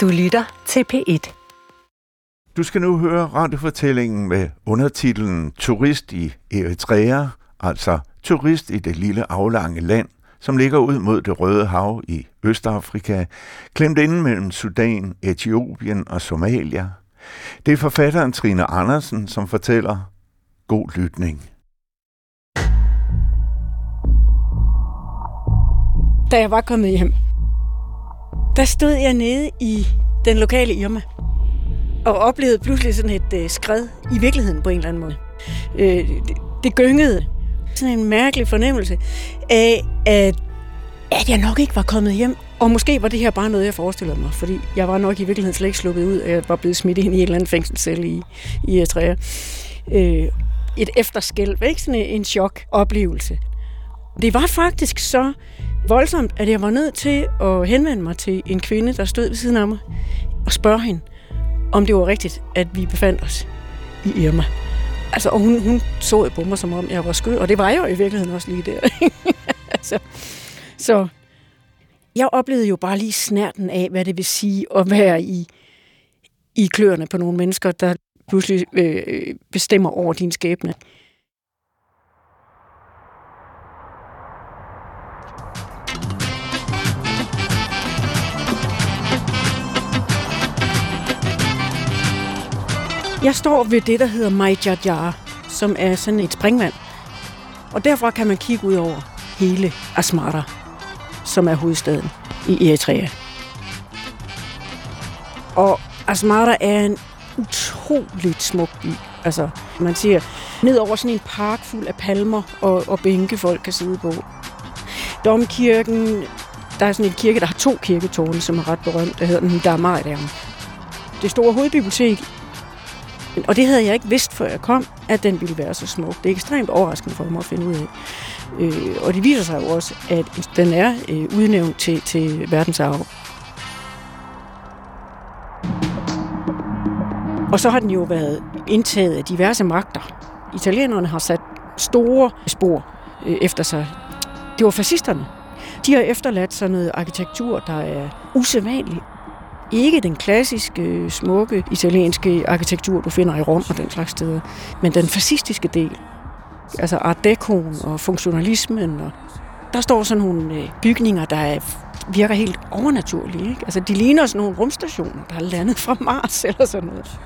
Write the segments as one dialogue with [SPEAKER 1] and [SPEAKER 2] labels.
[SPEAKER 1] Du lytter til P1.
[SPEAKER 2] Du skal nu høre radiofortællingen med undertitlen Turist i Eritrea, altså turist i det lille aflange land, som ligger ud mod det Røde Hav i Østafrika, klemt inde mellem Sudan, Etiopien og Somalia. Det er forfatteren Trine Andersen, som fortæller god lytning.
[SPEAKER 3] Da jeg var kommet hjem, der stod jeg nede i den lokale Irma og oplevede pludselig sådan et øh, skred i virkeligheden på en eller anden måde. Øh, det, det gyngede. Sådan en mærkelig fornemmelse af, at, at jeg nok ikke var kommet hjem. Og måske var det her bare noget, jeg forestillede mig, fordi jeg var nok i virkeligheden slet ikke sluppet ud, at jeg var blevet smidt ind i en eller anden fængselscelle i, i Eritrea. Øh, et efterskælv, ikke? Sådan en chok-oplevelse. Det var faktisk så voldsomt, at jeg var nødt til at henvende mig til en kvinde, der stod ved siden af mig, og spørge hende, om det var rigtigt, at vi befandt os i Irma. Altså, og hun, hun så på mig, som om jeg var skød, og det var jeg jo i virkeligheden også lige der. altså, så jeg oplevede jo bare lige snærten af, hvad det vil sige at være i, i kløerne på nogle mennesker, der pludselig øh, øh bestemmer over din skæbne. Jeg står ved det, der hedder Majjajar, som er sådan et springvand. Og derfra kan man kigge ud over hele Asmara, som er hovedstaden i Eritrea. Og Asmara er en utroligt smuk by. Altså, man ser ned over sådan en park fuld af palmer og, og bænke, folk kan sidde på. Domkirken, der er sådan en kirke, der har to kirketårne, som er ret berømt. Der hedder den Damaridam. Det store hovedbibliotek og det havde jeg ikke vidst, før jeg kom, at den ville være så smuk. Det er ekstremt overraskende for mig at finde ud af. Øh, og det viser sig jo også, at den er øh, udnævnt til, til verdensarv. Og så har den jo været indtaget af diverse magter. Italienerne har sat store spor øh, efter sig. Det var fascisterne. De har efterladt sådan noget arkitektur, der er usædvanligt ikke den klassiske, øh, smukke italienske arkitektur, du finder i Rom og den slags steder, men den fascistiske del. Altså art decoen og funktionalismen. Og der står sådan nogle øh, bygninger, der virker helt overnaturlige. Ikke? Altså, de ligner sådan nogle rumstationer, der er landet fra Mars eller sådan noget.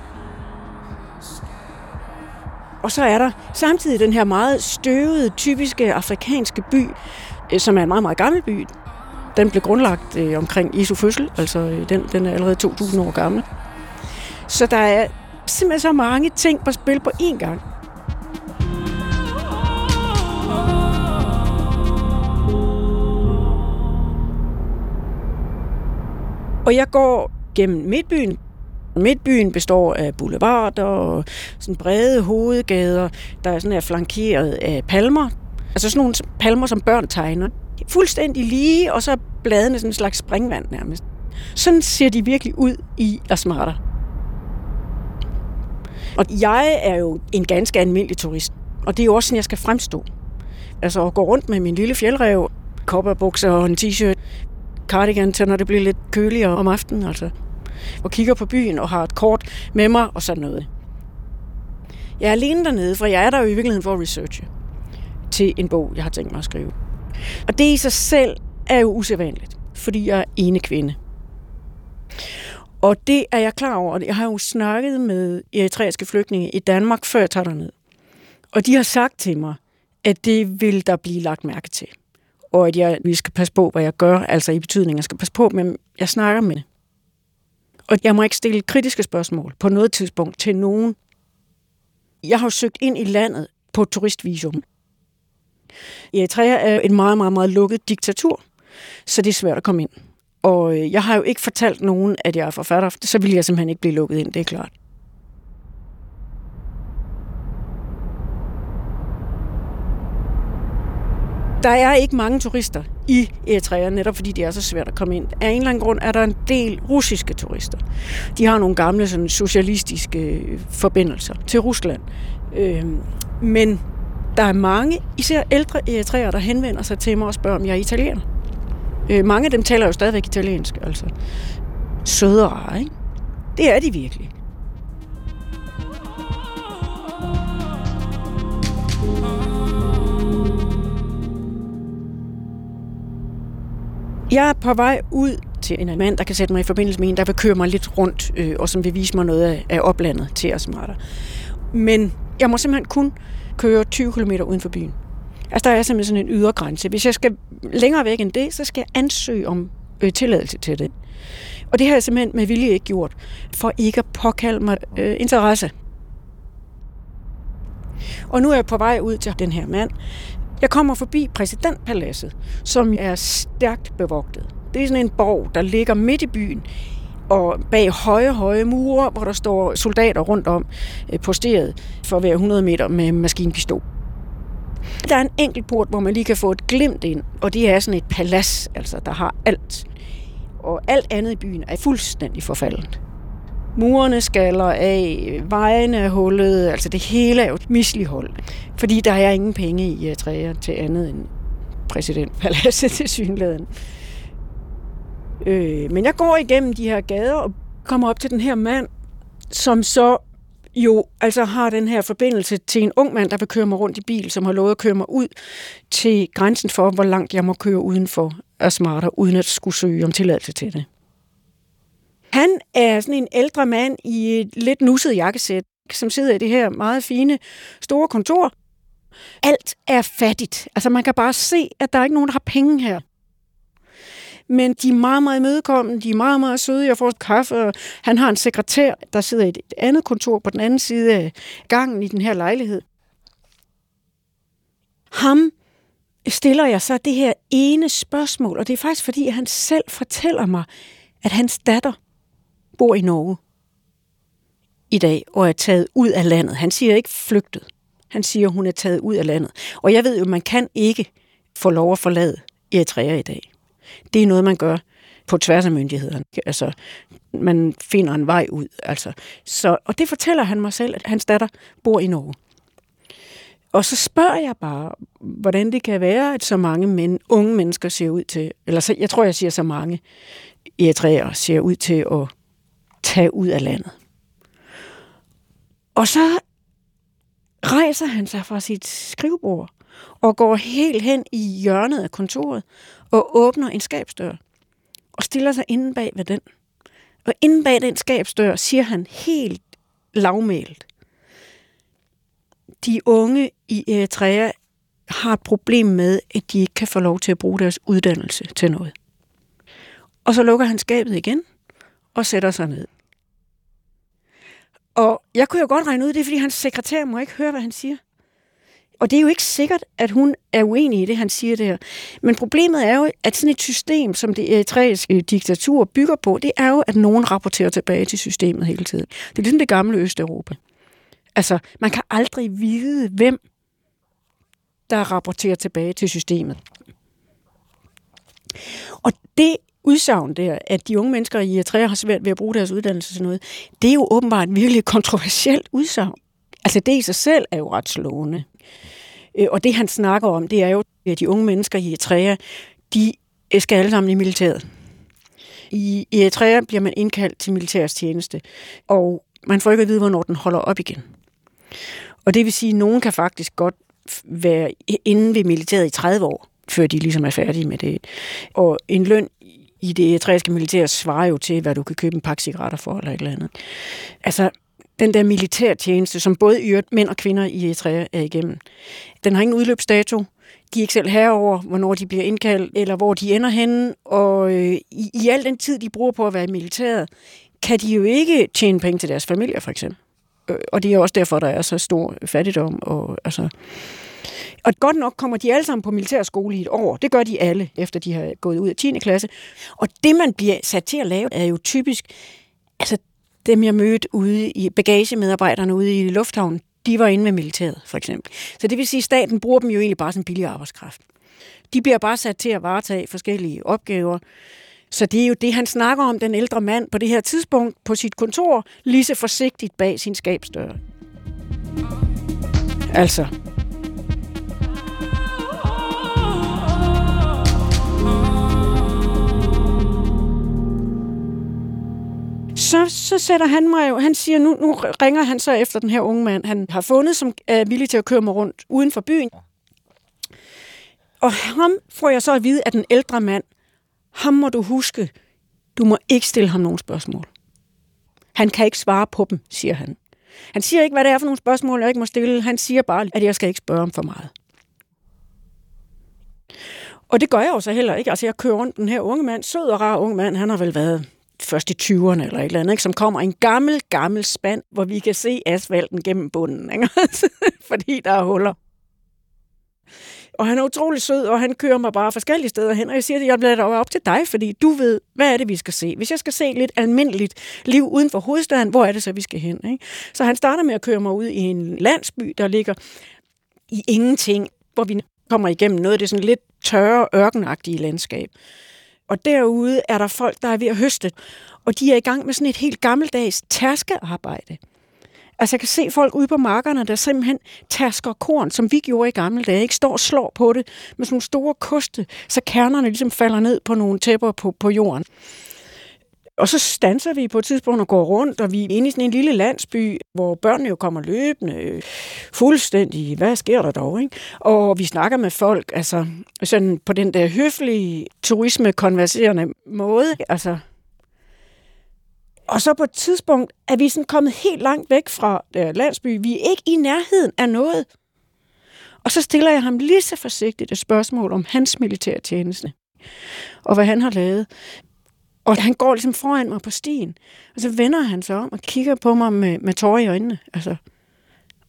[SPEAKER 3] Og så er der samtidig den her meget støvede, typiske afrikanske by, øh, som er en meget, meget gammel by. Den blev grundlagt øh, omkring Jesu fødsel, altså øh, den, den er allerede 2000 år gammel. Så der er simpelthen så mange ting på spil på én gang. Og jeg går gennem Midtbyen. Midtbyen består af boulevarder og sådan brede hovedgader, der er sådan er flankeret af palmer. Altså sådan nogle palmer, som børn tegner fuldstændig lige, og så er bladene sådan en slags springvand nærmest. Sådan ser de virkelig ud i Asmara. Og jeg er jo en ganske almindelig turist, og det er jo også sådan, jeg skal fremstå. Altså at gå rundt med min lille fjeldrev, kopperbukser og en t-shirt, cardigan til, når det bliver lidt køligere om aftenen, altså. Og kigger på byen og har et kort med mig og sådan noget. Jeg er alene dernede, for jeg er der jo i virkeligheden for at researche til en bog, jeg har tænkt mig at skrive. Og det i sig selv er jo usædvanligt, fordi jeg er ene kvinde. Og det er jeg klar over. Jeg har jo snakket med eritreiske flygtninge i Danmark, før jeg tager derned. Og de har sagt til mig, at det vil der blive lagt mærke til. Og at jeg, vi skal passe på, hvad jeg gør, altså i betydning, jeg skal passe på, men jeg snakker med det. Og jeg må ikke stille kritiske spørgsmål på noget tidspunkt til nogen. Jeg har jo søgt ind i landet på turistvisum. Eritrea er et meget, meget, meget lukket diktatur, så det er svært at komme ind. Og øh, jeg har jo ikke fortalt nogen, at jeg er forfatter, så vil jeg simpelthen ikke blive lukket ind, det er klart. Der er ikke mange turister i Eritrea, netop fordi det er så svært at komme ind. Af en eller anden grund er der en del russiske turister. De har nogle gamle sådan, socialistiske øh, forbindelser til Rusland. Øh, men der er mange, især ældre eritreere, der henvender sig til mig og spørger, om jeg er italiener. Øh, mange af dem taler jo stadigvæk italiensk, altså. søde og rare, ikke? Det er de virkelig. Jeg er på vej ud til en mand, der kan sætte mig i forbindelse med en, der vil køre mig lidt rundt, øh, og som vil vise mig noget af, af oplandet til os smarter. Men jeg må simpelthen kun køre 20 km uden for byen. Altså, der er simpelthen sådan en ydergrænse. Hvis jeg skal længere væk end det, så skal jeg ansøge om øh, tilladelse til det. Og det har jeg simpelthen med vilje ikke gjort, for ikke at påkalde mig øh, interesse. Og nu er jeg på vej ud til den her mand. Jeg kommer forbi præsidentpaladset, som er stærkt bevogtet. Det er sådan en borg, der ligger midt i byen, og bag høje, høje mure, hvor der står soldater rundt om øh, posteret for hver 100 meter med maskinpistol. Der er en enkelt port, hvor man lige kan få et glimt ind, og det er sådan et palads, altså der har alt. Og alt andet i byen er fuldstændig forfaldet. Murene skaller af, vejene er hullet, altså det hele er jo mislighold, Fordi der er ingen penge i øh, træer til andet end præsidentpaladset til synligheden. Øh, men jeg går igennem de her gader og kommer op til den her mand, som så jo altså har den her forbindelse til en ung mand, der vil køre mig rundt i bil, som har lovet at køre mig ud til grænsen for, hvor langt jeg må køre udenfor for smarter, uden at skulle søge om tilladelse til det. Han er sådan en ældre mand i et lidt nusset jakkesæt, som sidder i det her meget fine, store kontor. Alt er fattigt. Altså man kan bare se, at der er ikke nogen, der har penge her. Men de er meget, meget imødekommende, de er meget, meget søde. Jeg får kaffe, og han har en sekretær, der sidder i et andet kontor på den anden side af gangen i den her lejlighed. Ham stiller jeg så det her ene spørgsmål, og det er faktisk fordi, at han selv fortæller mig, at hans datter bor i Norge i dag og er taget ud af landet. Han siger ikke flygtet. Han siger, hun er taget ud af landet. Og jeg ved jo, man kan ikke få lov at forlade Eritrea i dag. Det er noget, man gør på tværs af myndighederne. Altså, man finder en vej ud. Altså. Så, og det fortæller han mig selv, at hans datter bor i Norge. Og så spørger jeg bare, hvordan det kan være, at så mange men, unge mennesker ser ud til, eller så, jeg tror, jeg siger så mange eritreer ser ud til at tage ud af landet. Og så rejser han sig fra sit skrivebord og går helt hen i hjørnet af kontoret og åbner en skabsdør og stiller sig inde bag ved den. Og inde bag den skabsdør siger han helt lavmælt. De unge i Eritrea har et problem med, at de ikke kan få lov til at bruge deres uddannelse til noget. Og så lukker han skabet igen og sætter sig ned. Og jeg kunne jo godt regne ud, det er, fordi hans sekretær må ikke høre, hvad han siger. Og det er jo ikke sikkert, at hun er uenig i det, han siger der. Men problemet er jo, at sådan et system, som det eritreiske øh, diktatur bygger på, det er jo, at nogen rapporterer tilbage til systemet hele tiden. Det er ligesom det gamle Østeuropa. Altså, man kan aldrig vide, hvem der rapporterer tilbage til systemet. Og det udsagn der, at de unge mennesker i Eritrea har svært ved at bruge deres uddannelse til noget, det er jo åbenbart virkelig kontroversielt udsagn. Altså det i sig selv er jo ret slående. Øh, og det han snakker om, det er jo, at de unge mennesker i Eritrea, de skal alle sammen i militæret. I Eritrea bliver man indkaldt til militærets tjeneste, og man får ikke at vide, hvornår den holder op igen. Og det vil sige, at nogen kan faktisk godt være inde ved militæret i 30 år, før de ligesom er færdige med det. Og en løn i det eritreiske militær svarer jo til, hvad du kan købe en pakke cigaretter for, eller et eller andet. Altså, den der militærtjeneste, som både mænd og kvinder i Eritrea er igennem, den har ingen udløbsdato. De er ikke selv herover, hvornår de bliver indkaldt, eller hvor de ender henne. Og øh, i, i al den tid, de bruger på at være i militæret, kan de jo ikke tjene penge til deres familier, for eksempel. Øh, og det er også derfor, der er så stor fattigdom. Og, altså, og godt nok kommer de alle sammen på militærskole i et år. Det gør de alle, efter de har gået ud af 10. klasse. Og det, man bliver sat til at lave, er jo typisk, altså dem jeg mødte ude i bagagemedarbejderne ude i lufthavnen, de var inde med militæret, for eksempel. Så det vil sige, at staten bruger dem jo egentlig bare som billig arbejdskraft. De bliver bare sat til at varetage forskellige opgaver. Så det er jo det, han snakker om, den ældre mand på det her tidspunkt på sit kontor, lige så forsigtigt bag sin skabsdør. Altså, så, så sætter han mig jo, han siger, nu, nu ringer han så efter den her unge mand, han har fundet, som er villig til at køre mig rundt uden for byen. Og ham får jeg så at vide, at den ældre mand, ham må du huske, du må ikke stille ham nogen spørgsmål. Han kan ikke svare på dem, siger han. Han siger ikke, hvad det er for nogle spørgsmål, jeg ikke må stille. Han siger bare, at jeg skal ikke spørge om for meget. Og det gør jeg jo så heller ikke. Altså, jeg kører rundt den her unge mand, sød og rar unge mand, han har vel været først i 20'erne eller et eller andet, ikke? som kommer en gammel, gammel spand, hvor vi kan se asfalten gennem bunden, ikke? fordi der er huller. Og han er utrolig sød, og han kører mig bare forskellige steder hen, og jeg siger, at jeg bliver da op til dig, fordi du ved, hvad er det, vi skal se. Hvis jeg skal se lidt almindeligt liv uden for hovedstaden, hvor er det så, vi skal hen? Ikke? Så han starter med at køre mig ud i en landsby, der ligger i ingenting, hvor vi kommer igennem noget af det sådan lidt tørre, ørkenagtige landskab. Og derude er der folk, der er ved at høste, og de er i gang med sådan et helt gammeldags tærskearbejde. Altså jeg kan se folk ude på markerne, der simpelthen tærsker korn, som vi gjorde i gamle dage, ikke står og slår på det med sådan nogle store koste, så kernerne ligesom falder ned på nogle tæpper på, på jorden. Og så stanser vi på et tidspunkt og går rundt, og vi er inde i sådan en lille landsby, hvor børnene jo kommer løbende, fuldstændig, hvad sker der dog, ikke? Og vi snakker med folk, altså sådan på den der høflige, turisme-konverserende måde, altså og så på et tidspunkt er vi sådan kommet helt langt væk fra der landsby. Vi er ikke i nærheden af noget. Og så stiller jeg ham lige så forsigtigt et spørgsmål om hans militærtjeneste. Og hvad han har lavet. Og han går ligesom foran mig på stien. Og så vender han sig om og kigger på mig med, med tårer i øjnene. Altså,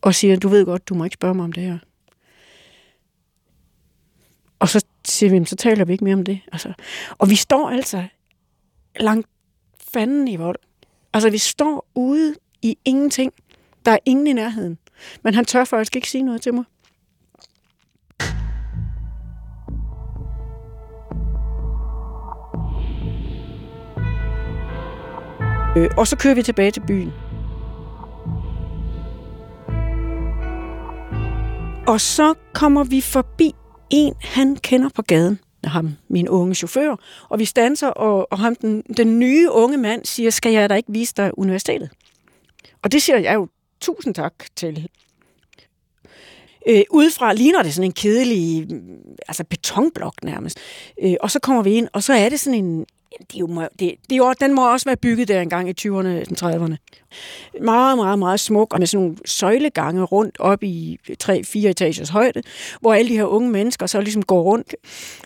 [SPEAKER 3] og siger, du ved godt, du må ikke spørge mig om det her. Og så siger vi, så taler vi ikke mere om det. Altså, og vi står altså langt fanden i vold. Altså, vi står ude i ingenting. Der er ingen i nærheden. Men han tør faktisk ikke sige noget til mig. Øh, og så kører vi tilbage til byen. Og så kommer vi forbi en, han kender på gaden ham, min unge chauffør, og vi stanser, og, og ham, den, den nye unge mand, siger, skal jeg da ikke vise dig universitetet? Og det siger jeg jo tusind tak til. Øh, udefra ligner det sådan en kedelig, altså betonblok nærmest. Øh, og så kommer vi ind, og så er det sådan en, det er jo, det, det er jo, den må også være bygget der engang i 20'erne, 30'erne. Meget, meget, meget smuk, og med sådan nogle søjlegange rundt op i 3-4 etagers højde, hvor alle de her unge mennesker så ligesom går rundt.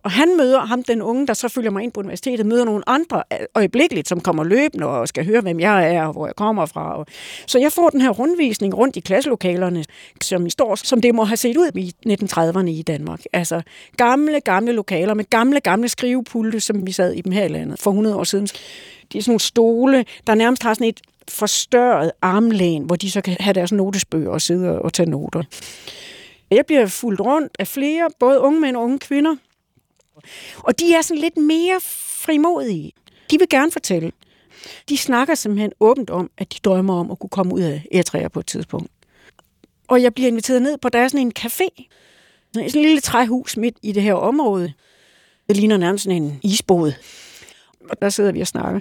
[SPEAKER 3] Og han møder ham, den unge, der så følger mig ind på universitetet, møder nogle andre øh, øjeblikkeligt, som kommer løbende og skal høre, hvem jeg er og hvor jeg kommer fra. Så jeg får den her rundvisning rundt i klasselokalerne, som i står, som det må have set ud i 1930'erne i Danmark. Altså gamle, gamle lokaler med gamle, gamle skrivepulte, som vi sad i dem her i landet for 100 år siden. De er sådan nogle stole, der nærmest har sådan et forstørret armlæn, hvor de så kan have deres notesbøger og sidde og tage noter. Jeg bliver fuldt rundt af flere, både unge mænd og unge kvinder. Og de er sådan lidt mere frimodige. De vil gerne fortælle. De snakker simpelthen åbent om, at de drømmer om at kunne komme ud af Eritrea på et tidspunkt. Og jeg bliver inviteret ned på, der er sådan en café. Sådan en lille træhus midt i det her område. Det ligner nærmest sådan en isbåd. Og der sidder vi og snakker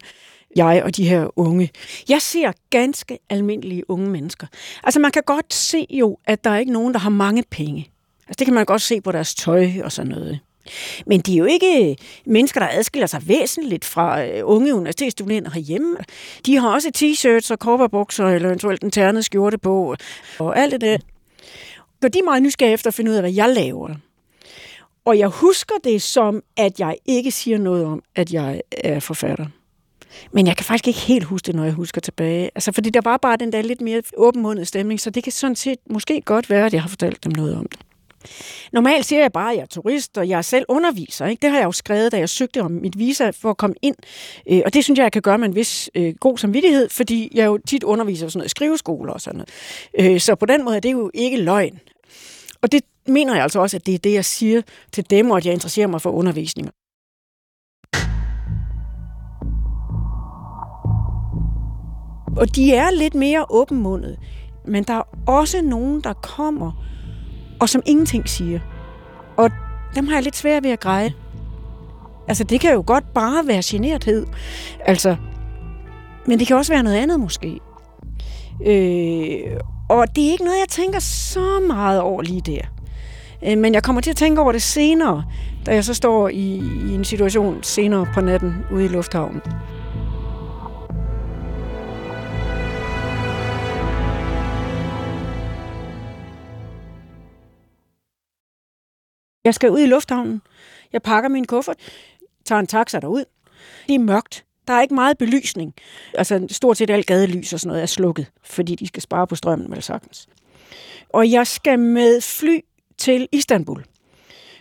[SPEAKER 3] jeg og de her unge. Jeg ser ganske almindelige unge mennesker. Altså man kan godt se jo, at der er ikke nogen, der har mange penge. Altså det kan man godt se på deres tøj og sådan noget. Men de er jo ikke mennesker, der adskiller sig væsentligt fra øh, unge universitetsstuderende herhjemme. De har også t-shirts og korperbukser, eller eventuelt en ternet skjorte på, og alt det der. Og de er meget nysgerrige efter at finde ud af, hvad jeg laver. Og jeg husker det som, at jeg ikke siger noget om, at jeg er forfatter. Men jeg kan faktisk ikke helt huske det, når jeg husker tilbage. Altså, fordi der var bare den der lidt mere åbenmundede stemning, så det kan sådan set måske godt være, at jeg har fortalt dem noget om det. Normalt siger jeg bare, at jeg er turist, og jeg er selv underviser. Ikke? Det har jeg jo skrevet, da jeg søgte om mit visa for at komme ind. Øh, og det synes jeg, jeg kan gøre med en vis øh, god samvittighed, fordi jeg jo tit underviser på sådan noget skriveskoler og sådan noget. Øh, så på den måde er det jo ikke løgn. Og det mener jeg altså også, at det er det, jeg siger til dem, og at jeg interesserer mig for undervisning. Og de er lidt mere åbenmundet. Men der er også nogen, der kommer, og som ingenting siger. Og dem har jeg lidt svært ved at greje. Altså, det kan jo godt bare være generthed. Altså, Men det kan også være noget andet måske. Øh, og det er ikke noget, jeg tænker så meget over lige der. Øh, men jeg kommer til at tænke over det senere, da jeg så står i, i en situation senere på natten ude i lufthavnen. Jeg skal ud i lufthavnen. Jeg pakker min kuffert, tager en taxa derud. Det er mørkt. Der er ikke meget belysning. Altså stort set alt gadelys og sådan noget er slukket, fordi de skal spare på strømmen, vel sagtens. Og jeg skal med fly til Istanbul.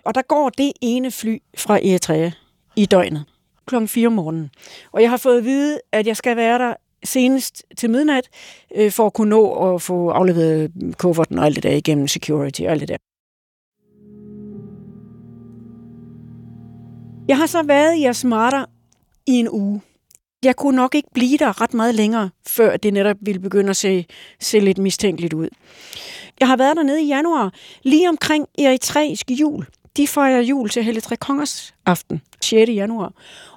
[SPEAKER 3] Og der går det ene fly fra Eritrea i døgnet klokken 4 om morgenen. Og jeg har fået at vide, at jeg skal være der senest til midnat, øh, for at kunne nå at få afleveret kufferten og alt det der igennem security og alt det der. Jeg har så været i Asmara i en uge. Jeg kunne nok ikke blive der ret meget længere, før det netop ville begynde at se, se lidt mistænkeligt ud. Jeg har været dernede i januar, lige omkring eritreisk jul. De fejrer jul til Helle Tre Kongers aften, 6. januar.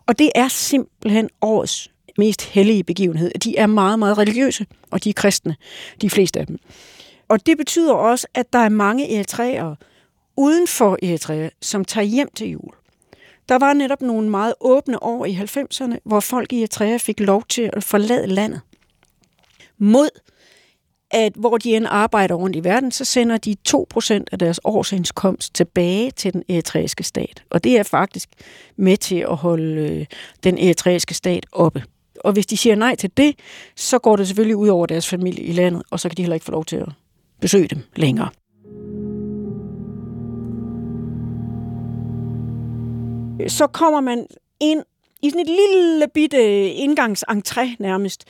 [SPEAKER 3] Og det er simpelthen årets mest hellige begivenhed. De er meget, meget religiøse, og de er kristne, de fleste af dem. Og det betyder også, at der er mange eritreere uden for Eritrea, som tager hjem til jul. Der var netop nogle meget åbne år i 90'erne, hvor folk i Eritrea fik lov til at forlade landet. Mod at hvor de end arbejder rundt i verden, så sender de 2% af deres årsindkomst tilbage til den eritreiske stat. Og det er faktisk med til at holde øh, den eritreiske stat oppe. Og hvis de siger nej til det, så går det selvfølgelig ud over deres familie i landet, og så kan de heller ikke få lov til at besøge dem længere. Så kommer man ind i sådan et lille bitte indgangsentré nærmest.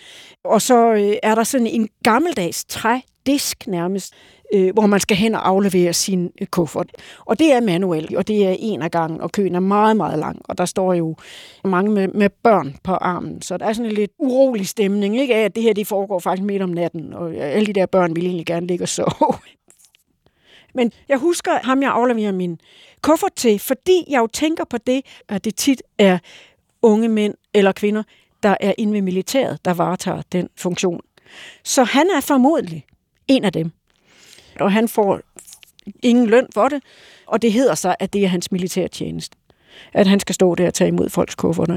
[SPEAKER 3] Og så øh, er der sådan en gammeldags trædisk nærmest, øh, hvor man skal hen og aflevere sin øh, kuffert. Og det er manuelt, og det er en af gangen, og køen er meget, meget lang. Og der står jo mange med, med børn på armen, så der er sådan en lidt urolig stemning, ikke? af at det her det foregår faktisk midt om natten, og alle de der børn vil egentlig gerne ligge og sove. Men jeg husker ham, jeg afleverer min kuffert til, fordi jeg jo tænker på det, at det tit er unge mænd eller kvinder, der er inde ved militæret, der varetager den funktion. Så han er formodentlig en af dem. Og han får ingen løn for det, og det hedder sig, at det er hans militærtjeneste. At han skal stå der og tage imod folks kufferter.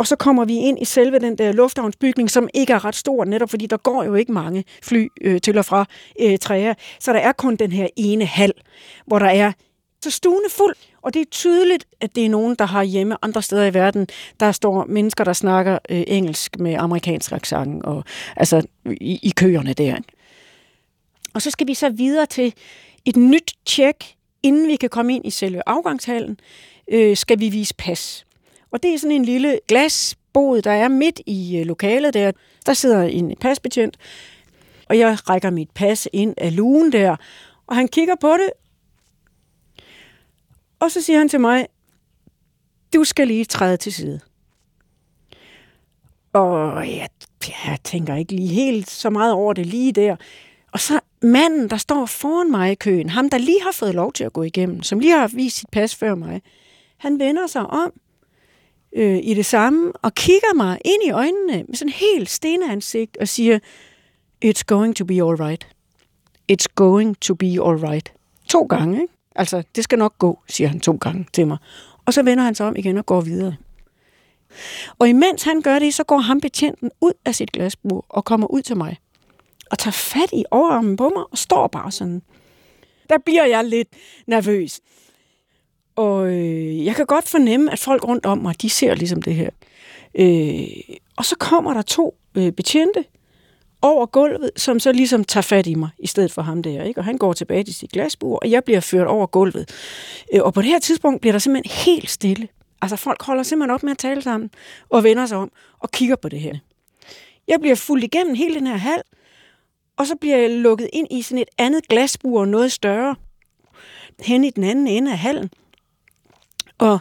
[SPEAKER 3] Og så kommer vi ind i selve den der lufthavnsbygning, som ikke er ret stor, netop fordi der går jo ikke mange fly øh, til og fra øh, træer. Så der er kun den her ene hal, hvor der er så stuen er fuld, og det er tydeligt, at det er nogen, der har hjemme andre steder i verden. Der står mennesker, der snakker øh, engelsk med amerikansk accent, og altså i, i køerne der. Og så skal vi så videre til et nyt tjek, inden vi kan komme ind i selve afgangshallen, øh, skal vi vise pas. Og det er sådan en lille glasbod, der er midt i øh, lokalet der. Der sidder en pasbetjent, og jeg rækker mit pas ind af lugen der, og han kigger på det, og så siger han til mig, du skal lige træde til side. Og jeg, jeg tænker ikke lige helt så meget over det lige der. Og så manden, der står foran mig i køen, ham der lige har fået lov til at gå igennem, som lige har vist sit pas før mig, han vender sig om øh, i det samme, og kigger mig ind i øjnene med sådan helt stenansigt og siger, It's going to be all right. It's going to be all right. To gange, ikke? Altså, det skal nok gå, siger han to gange til mig. Og så vender han sig om igen og går videre. Og imens han gør det, så går ham betjenten ud af sit glasbur og kommer ud til mig. Og tager fat i overarmen på mig og står bare sådan. Der bliver jeg lidt nervøs. Og øh, jeg kan godt fornemme, at folk rundt om mig, de ser ligesom det her. Øh, og så kommer der to øh, betjente over gulvet, som så ligesom tager fat i mig, i stedet for ham der. Ikke? Og han går tilbage til sit glasbur, og jeg bliver ført over gulvet. Øh, og på det her tidspunkt bliver der simpelthen helt stille. Altså folk holder simpelthen op med at tale sammen, og vender sig om og kigger på det her. Jeg bliver fuldt igennem hele den her hal, og så bliver jeg lukket ind i sådan et andet glasbur, noget større, hen i den anden ende af hallen. Og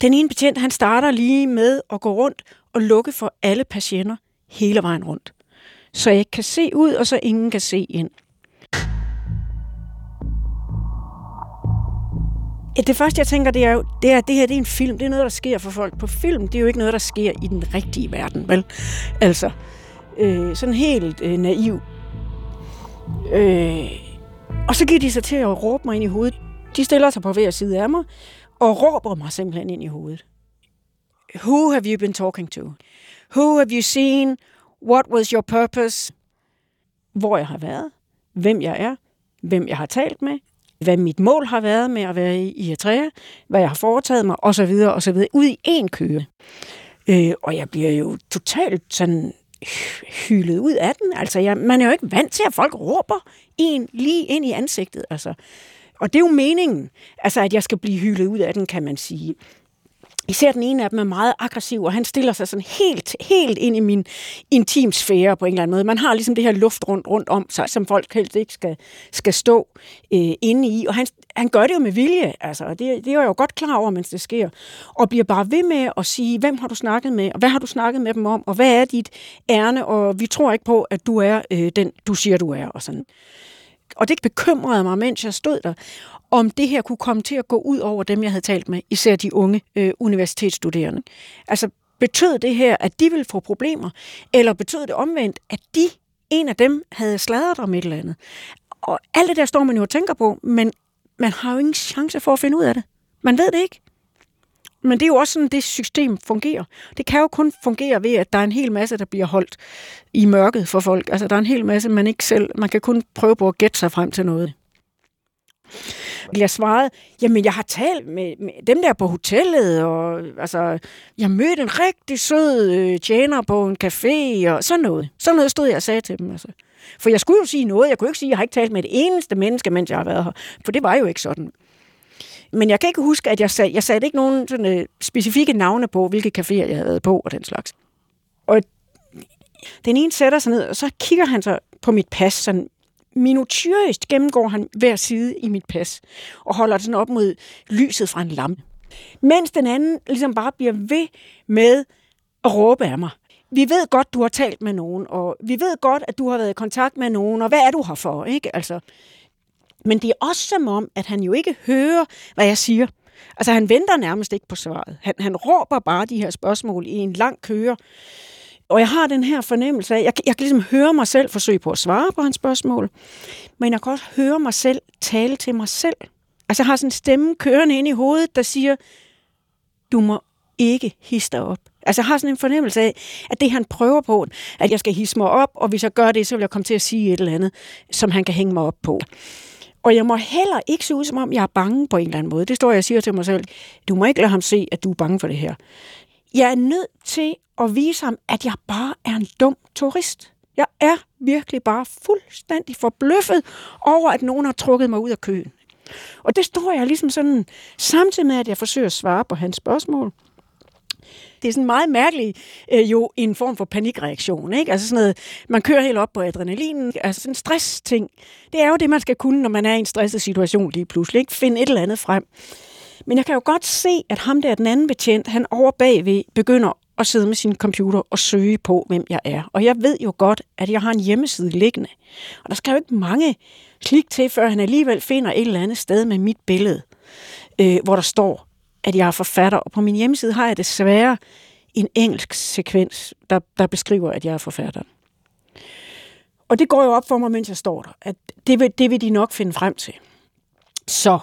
[SPEAKER 3] den ene betjent, han starter lige med at gå rundt og lukke for alle patienter hele vejen rundt. Så jeg kan se ud, og så ingen kan se ind. Det første, jeg tænker, det er jo, det er, det her det er en film. Det er noget, der sker for folk på film. Det er jo ikke noget, der sker i den rigtige verden, vel? Altså, øh, sådan helt øh, naiv. Øh, og så giver de sig til at råbe mig ind i hovedet. De stiller sig på hver side af mig, og råber mig simpelthen ind i hovedet. Who have you been talking to? Who have you seen? What was your purpose? Hvor jeg har været, hvem jeg er, hvem jeg har talt med, hvad mit mål har været med at være i Eritrea, hvad jeg har foretaget mig, osv. osv. Ud i en køre. Øh, og jeg bliver jo totalt sådan hylet ud af den. Altså, jeg, man er jo ikke vant til, at folk råber en lige ind i ansigtet. Altså. Og det er jo meningen, altså, at jeg skal blive hyldet ud af den, kan man sige. Især den ene af dem er meget aggressiv, og han stiller sig sådan helt, helt ind i min intimsfære på en eller anden måde. Man har ligesom det her luft rundt, rundt om sig, som folk helst ikke skal, skal stå øh, inde i. Og han, han gør det jo med vilje, altså, og det, det er jeg jo godt klar over, mens det sker. Og bliver bare ved med at sige, hvem har du snakket med, og hvad har du snakket med dem om, og hvad er dit ærne, og vi tror ikke på, at du er øh, den, du siger, du er, og sådan. Og det bekymrede mig, mens jeg stod der om det her kunne komme til at gå ud over dem, jeg havde talt med, især de unge øh, universitetsstuderende. Altså, betød det her, at de ville få problemer, eller betød det omvendt, at de, en af dem, havde sladret om et eller andet? Og alt det der står man jo og tænker på, men man har jo ingen chance for at finde ud af det. Man ved det ikke. Men det er jo også sådan, det system fungerer. Det kan jo kun fungere ved, at der er en hel masse, der bliver holdt i mørket for folk. Altså, der er en hel masse, man ikke selv... Man kan kun prøve på at gætte sig frem til noget. Jeg svarede, jamen jeg har talt med, med dem der på hotellet, og altså, jeg mødte en rigtig sød øh, tjener på en café, og sådan noget. Sådan noget stod jeg og sagde til dem. Altså. For jeg skulle jo sige noget. Jeg kunne ikke sige, at jeg har ikke talt med et eneste menneske, mens jeg har været her. For det var jo ikke sådan. Men jeg kan ikke huske, at jeg sagde, jeg satte ikke nogen sådan, øh, specifikke navne på, hvilke caféer jeg havde været på og den slags. Og den ene sætter sig ned, og så kigger han så på mit pas sådan minutiøst gennemgår han hver side i mit pas, og holder det sådan op mod lyset fra en lampe. Mens den anden ligesom bare bliver ved med at råbe af mig. Vi ved godt, du har talt med nogen, og vi ved godt, at du har været i kontakt med nogen, og hvad er du her for, ikke? Altså, men det er også som om, at han jo ikke hører, hvad jeg siger. Altså, han venter nærmest ikke på svaret. Han, han råber bare de her spørgsmål i en lang køre. Og jeg har den her fornemmelse af, jeg, jeg kan ligesom høre mig selv forsøge på at svare på hans spørgsmål, men jeg kan også høre mig selv tale til mig selv. Altså jeg har sådan en stemme kørende ind i hovedet, der siger, du må ikke hisse dig op. Altså jeg har sådan en fornemmelse af, at det han prøver på, at jeg skal hisse mig op, og hvis jeg gør det, så vil jeg komme til at sige et eller andet, som han kan hænge mig op på. Og jeg må heller ikke se ud, som om jeg er bange på en eller anden måde. Det står jeg og siger til mig selv. Du må ikke lade ham se, at du er bange for det her. Jeg er nødt til at vise ham, at jeg bare er en dum turist. Jeg er virkelig bare fuldstændig forbløffet over, at nogen har trukket mig ud af køen. Og det står jeg ligesom sådan, samtidig med, at jeg forsøger at svare på hans spørgsmål. Det er sådan meget mærkeligt, øh, jo en form for panikreaktion. Ikke? Altså sådan noget, man kører helt op på adrenalinen, altså sådan en stress-ting. Det er jo det, man skal kunne, når man er i en stresset situation lige pludselig. Ikke? Finde et eller andet frem. Men jeg kan jo godt se, at ham der, den anden betjent, han over bagved begynder at sidde med sin computer og søge på, hvem jeg er. Og jeg ved jo godt, at jeg har en hjemmeside liggende. Og der skal jo ikke mange klik til, før han alligevel finder et eller andet sted med mit billede, øh, hvor der står, at jeg er forfatter. Og på min hjemmeside har jeg desværre en engelsk sekvens, der, der beskriver, at jeg er forfatter. Og det går jo op for mig, mens jeg står der, at det vil, det vil de nok finde frem til. Så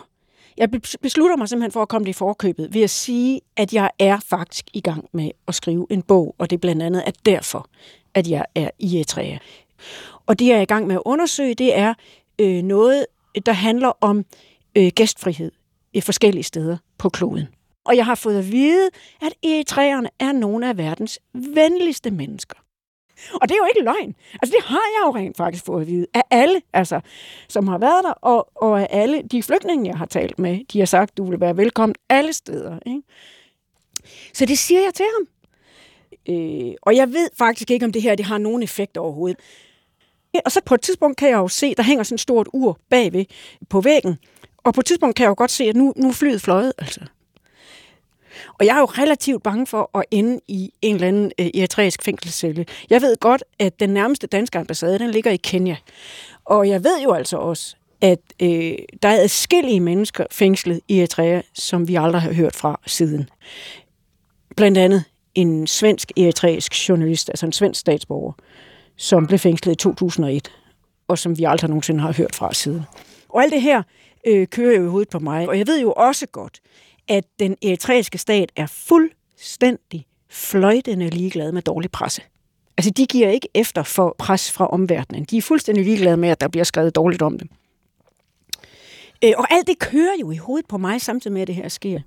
[SPEAKER 3] jeg beslutter mig simpelthen for at komme det i forkøbet ved at sige, at jeg er faktisk i gang med at skrive en bog, og det er blandt andet at derfor, at jeg er i Eritrea. Og det, jeg er i gang med at undersøge, det er øh, noget, der handler om øh, gæstfrihed i forskellige steder på kloden. Og jeg har fået at vide, at eritreerne er nogle af verdens venligste mennesker. Og det er jo ikke løgn. Altså, det har jeg jo rent faktisk fået at vide af alle, altså, som har været der, og, og af alle de flygtninge, jeg har talt med. De har sagt, du vil være velkommen alle steder. Ikke? Så det siger jeg til ham. Øh, og jeg ved faktisk ikke, om det her det har nogen effekt overhovedet. Og så på et tidspunkt kan jeg jo se, der hænger sådan et stort ur bagved på væggen. Og på et tidspunkt kan jeg jo godt se, at nu, nu er flyet fløjet. Altså. Og jeg er jo relativt bange for at ende i en eller anden øh, eritreisk fængselscelle. Jeg ved godt, at den nærmeste danske ambassade, den ligger i Kenya. Og jeg ved jo altså også, at øh, der er adskillige mennesker fængslet i Eritrea, som vi aldrig har hørt fra siden. Blandt andet en svensk eritreisk journalist, altså en svensk statsborger, som blev fængslet i 2001, og som vi aldrig nogensinde har hørt fra siden. Og alt det her øh, kører jo i hovedet på mig, og jeg ved jo også godt, at den eritreiske stat er fuldstændig fløjtende ligeglad med dårlig presse. Altså, de giver ikke efter for pres fra omverdenen. De er fuldstændig ligeglade med, at der bliver skrevet dårligt om dem. Øh, og alt det kører jo i hovedet på mig, samtidig med, at det her sker.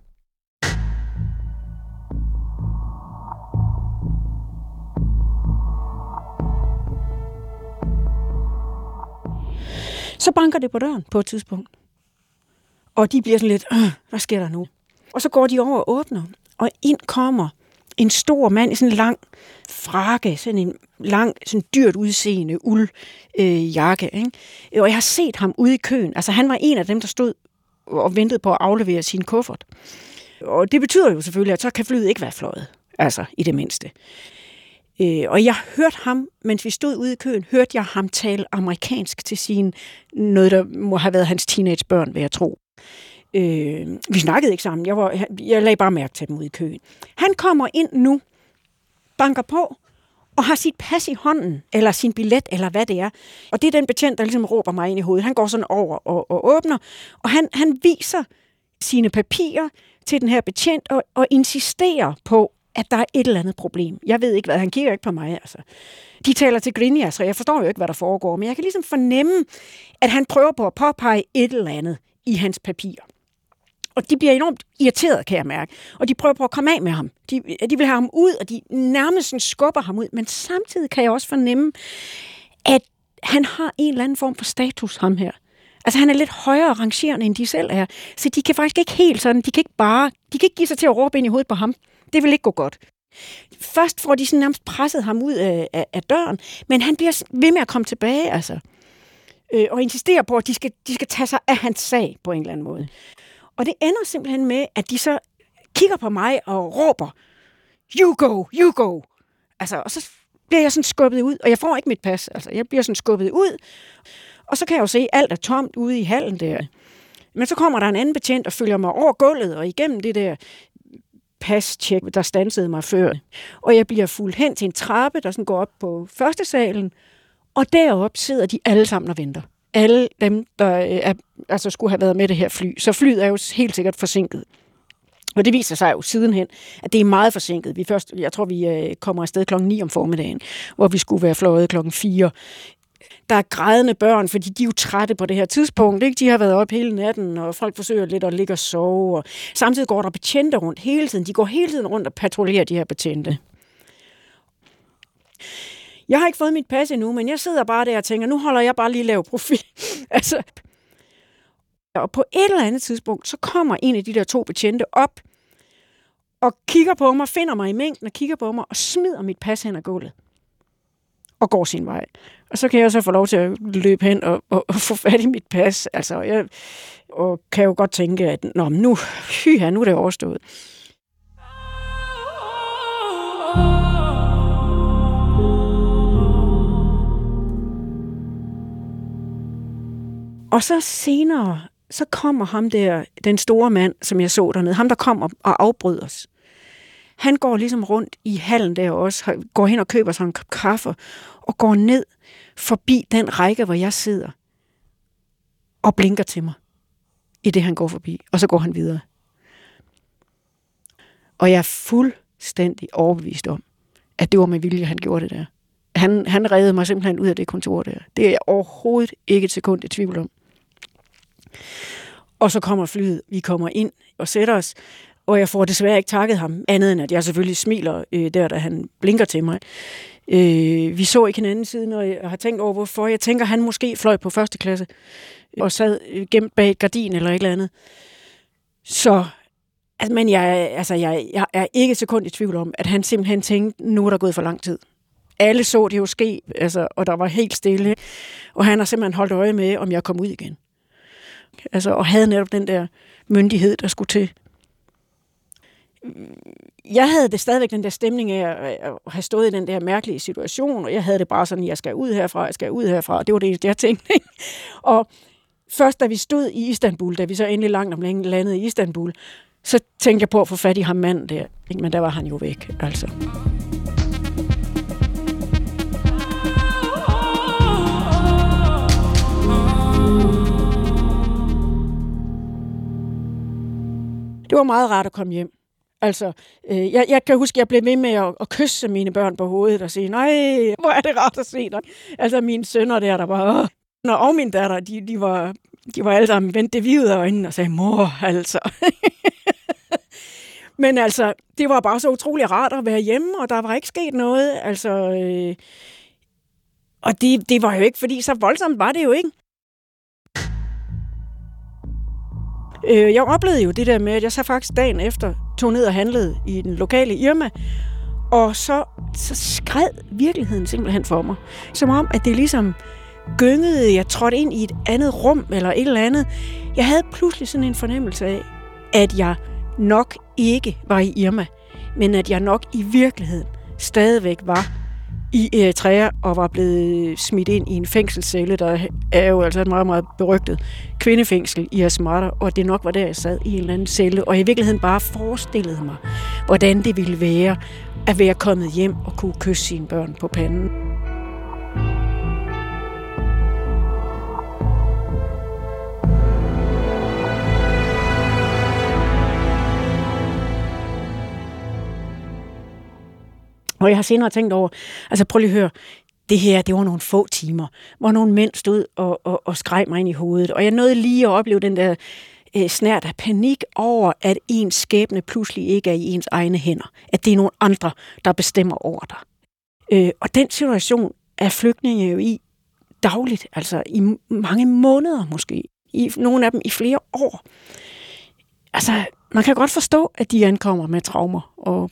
[SPEAKER 3] Så banker det på døren på et tidspunkt. Og de bliver sådan lidt, hvad sker der nu? Og så går de over og åbner, og ind kommer en stor mand i sådan en lang frakke, sådan en lang, sådan dyrt udseende uldjakke. Øh, ikke? Og jeg har set ham ude i køen. Altså han var en af dem, der stod og ventede på at aflevere sin kuffert. Og det betyder jo selvfølgelig, at så kan flyet ikke være fløjet. Altså i det mindste. Øh, og jeg hørte ham, mens vi stod ude i køen, hørte jeg ham tale amerikansk til sin, noget der må have været hans teenagebørn, vil jeg tro. Øh, vi snakkede ikke sammen. Jeg, var, jeg lagde bare mærke til dem ude i køen. Han kommer ind nu, banker på, og har sit pas i hånden, eller sin billet, eller hvad det er. Og det er den betjent, der ligesom råber mig ind i hovedet. Han går sådan over og, og åbner, og han, han viser sine papirer til den her betjent, og, og insisterer på, at der er et eller andet problem. Jeg ved ikke hvad, han kigger ikke på mig, altså. De taler til Grinja, så jeg forstår jo ikke, hvad der foregår, men jeg kan ligesom fornemme, at han prøver på at påpege et eller andet i hans papir. Og de bliver enormt irriteret, kan jeg mærke. Og de prøver på at komme af med ham. De, øh, de vil have ham ud, og de nærmest skubber ham ud. Men samtidig kan jeg også fornemme, at han har en eller anden form for status, ham her. Altså han er lidt højere rangerende, end de selv er. Så de kan faktisk ikke helt sådan, de kan ikke bare, de kan ikke give sig til at råbe ind i hovedet på ham. Det vil ikke gå godt. Først får de sådan nærmest presset ham ud af, af, af døren, men han bliver ved med at komme tilbage, altså. Øh, og insisterer på, at de skal, de skal tage sig af hans sag på en eller anden måde. Og det ender simpelthen med, at de så kigger på mig og råber, you go, you go. Altså, og så bliver jeg sådan skubbet ud, og jeg får ikke mit pas. Altså, jeg bliver sådan skubbet ud, og så kan jeg jo se, at alt er tomt ude i hallen der. Men så kommer der en anden betjent og følger mig over gulvet og igennem det der pas-tjek, der stansede mig før. Og jeg bliver fuldt hen til en trappe, der sådan går op på første salen, og deroppe sidder de alle sammen og venter alle dem, der øh, er, altså skulle have været med det her fly. Så flyet er jo helt sikkert forsinket. Og det viser sig jo sidenhen, at det er meget forsinket. Vi først, jeg tror, vi øh, kommer afsted klokken 9 om formiddagen, hvor vi skulle være fløjet klokken 4. Der er grædende børn, fordi de er jo trætte på det her tidspunkt. Ikke? De har været op hele natten, og folk forsøger lidt at ligge og sove. Og samtidig går der betjente rundt hele tiden. De går hele tiden rundt og patruljerer de her betjente. Jeg har ikke fået mit pas endnu, men jeg sidder bare der og tænker, nu holder jeg bare lige lav profil. altså, og på et eller andet tidspunkt, så kommer en af de der to betjente op, og kigger på mig, finder mig i mængden og kigger på mig, og smider mit pas hen ad gulvet. Og går sin vej. Og så kan jeg så få lov til at løbe hen og, og, og få fat i mit pas. Altså, jeg og kan jo godt tænke, at Nå, nu, hyha, nu er det overstået. Og så senere, så kommer ham der, den store mand, som jeg så dernede, ham der kommer og afbryder os. Han går ligesom rundt i hallen der også, går hen og køber sig en kop kaffe, og går ned forbi den række, hvor jeg sidder, og blinker til mig, i det han går forbi, og så går han videre. Og jeg er fuldstændig overbevist om, at det var med vilje, han gjorde det der. Han, han reddede mig simpelthen ud af det kontor der. Det er jeg overhovedet ikke et sekund i tvivl om. Og så kommer flyet, vi kommer ind og sætter os, og jeg får desværre ikke takket ham, andet end at jeg selvfølgelig smiler øh, der, da han blinker til mig. Øh, vi så ikke hinanden siden, og jeg har tænkt over, hvorfor. Jeg tænker, han måske fløj på første klasse øh, og sad øh, gemt bag et gardin eller et eller andet. Så, altså, men jeg, altså, jeg, jeg er ikke et sekund i tvivl om, at han simpelthen tænkte, nu er der gået for lang tid. Alle så det jo ske, altså, og der var helt stille. Og han har simpelthen holdt øje med, om jeg kom ud igen. Altså, og havde netop den der myndighed, der skulle til. Jeg havde det stadigvæk den der stemning af at have stået i den der mærkelige situation, og jeg havde det bare sådan, jeg skal ud herfra, jeg skal ud herfra, og det var det, jeg tænkte. Ikke? Og først da vi stod i Istanbul, da vi så endelig langt om længe landede i Istanbul, så tænkte jeg på at få fat i ham mand der. Men der var han jo væk, altså. Det var meget rart at komme hjem. Altså, øh, jeg, jeg kan huske, at jeg blev ved med at, at kysse mine børn på hovedet og sige, nej, hvor er det rart at se dig. Altså, mine sønner der, der var... Når, og min datter, de, de var, de var alle sammen vendte det hvide øjnene og sagde, mor, altså. Men altså, det var bare så utrolig rart at være hjemme, og der var ikke sket noget. Altså, øh, og det, det var jo ikke, fordi så voldsomt var det jo ikke. Øh, jeg oplevede jo det der med, at jeg så faktisk dagen efter tog ned og handlede i den lokale Irma, og så, så skred virkeligheden simpelthen for mig. Som om, at det ligesom gyngede, jeg trådte ind i et andet rum eller et eller andet. Jeg havde pludselig sådan en fornemmelse af, at jeg nok ikke var i Irma, men at jeg nok i virkeligheden stadigvæk var i øh, Eritrea og var blevet øh, smidt ind i en fængselscelle, der er jo altså et meget, meget berygtet kvindefængsel i Asmara, og det nok var der, jeg sad i en eller anden celle, og i virkeligheden bare forestillede mig, hvordan det ville være at være kommet hjem og kunne kysse sine børn på panden. Og jeg har senere tænkt over, altså prøv lige at høre, det her, det var nogle få timer, hvor nogle mænd stod og, og, og skreg mig ind i hovedet. Og jeg nåede lige at opleve den der øh, snært af panik over, at ens skæbne pludselig ikke er i ens egne hænder. At det er nogle andre, der bestemmer over dig. Øh, og den situation er flygtninge jo i dagligt, altså i mange måneder måske. I nogle af dem i flere år. Altså, man kan godt forstå, at de ankommer med traumer og,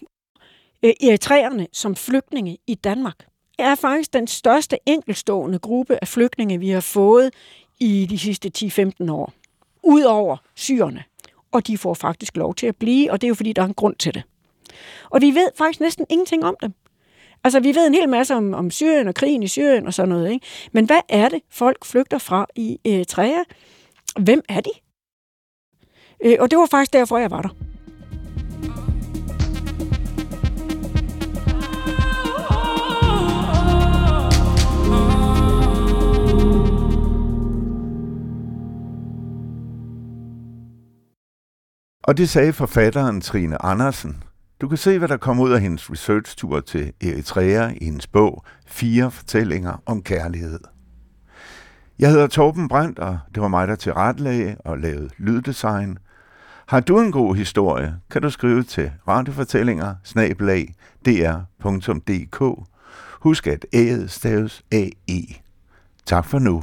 [SPEAKER 3] øh, eritreerne som flygtninge i Danmark er faktisk den største enkelstående gruppe af flygtninge, vi har fået i de sidste 10-15 år. Udover syrerne. Og de får faktisk lov til at blive, og det er jo fordi, der er en grund til det. Og vi ved faktisk næsten ingenting om dem. Altså, vi ved en hel masse om, om Syrien og krigen i Syrien og sådan noget, ikke? Men hvad er det, folk flygter fra i Eritrea? Hvem er de? Øh, og det var faktisk derfor, jeg var der.
[SPEAKER 2] Og det sagde forfatteren Trine Andersen. Du kan se, hvad der kom ud af hendes research-tur til Eritrea i hendes bog Fire fortællinger om kærlighed. Jeg hedder Torben Brandt, og det var mig, der tilrettelagde og lavede lyddesign. Har du en god historie, kan du skrive til radiofortællinger dr.dk. Husk at æget staves AE. Tak for nu.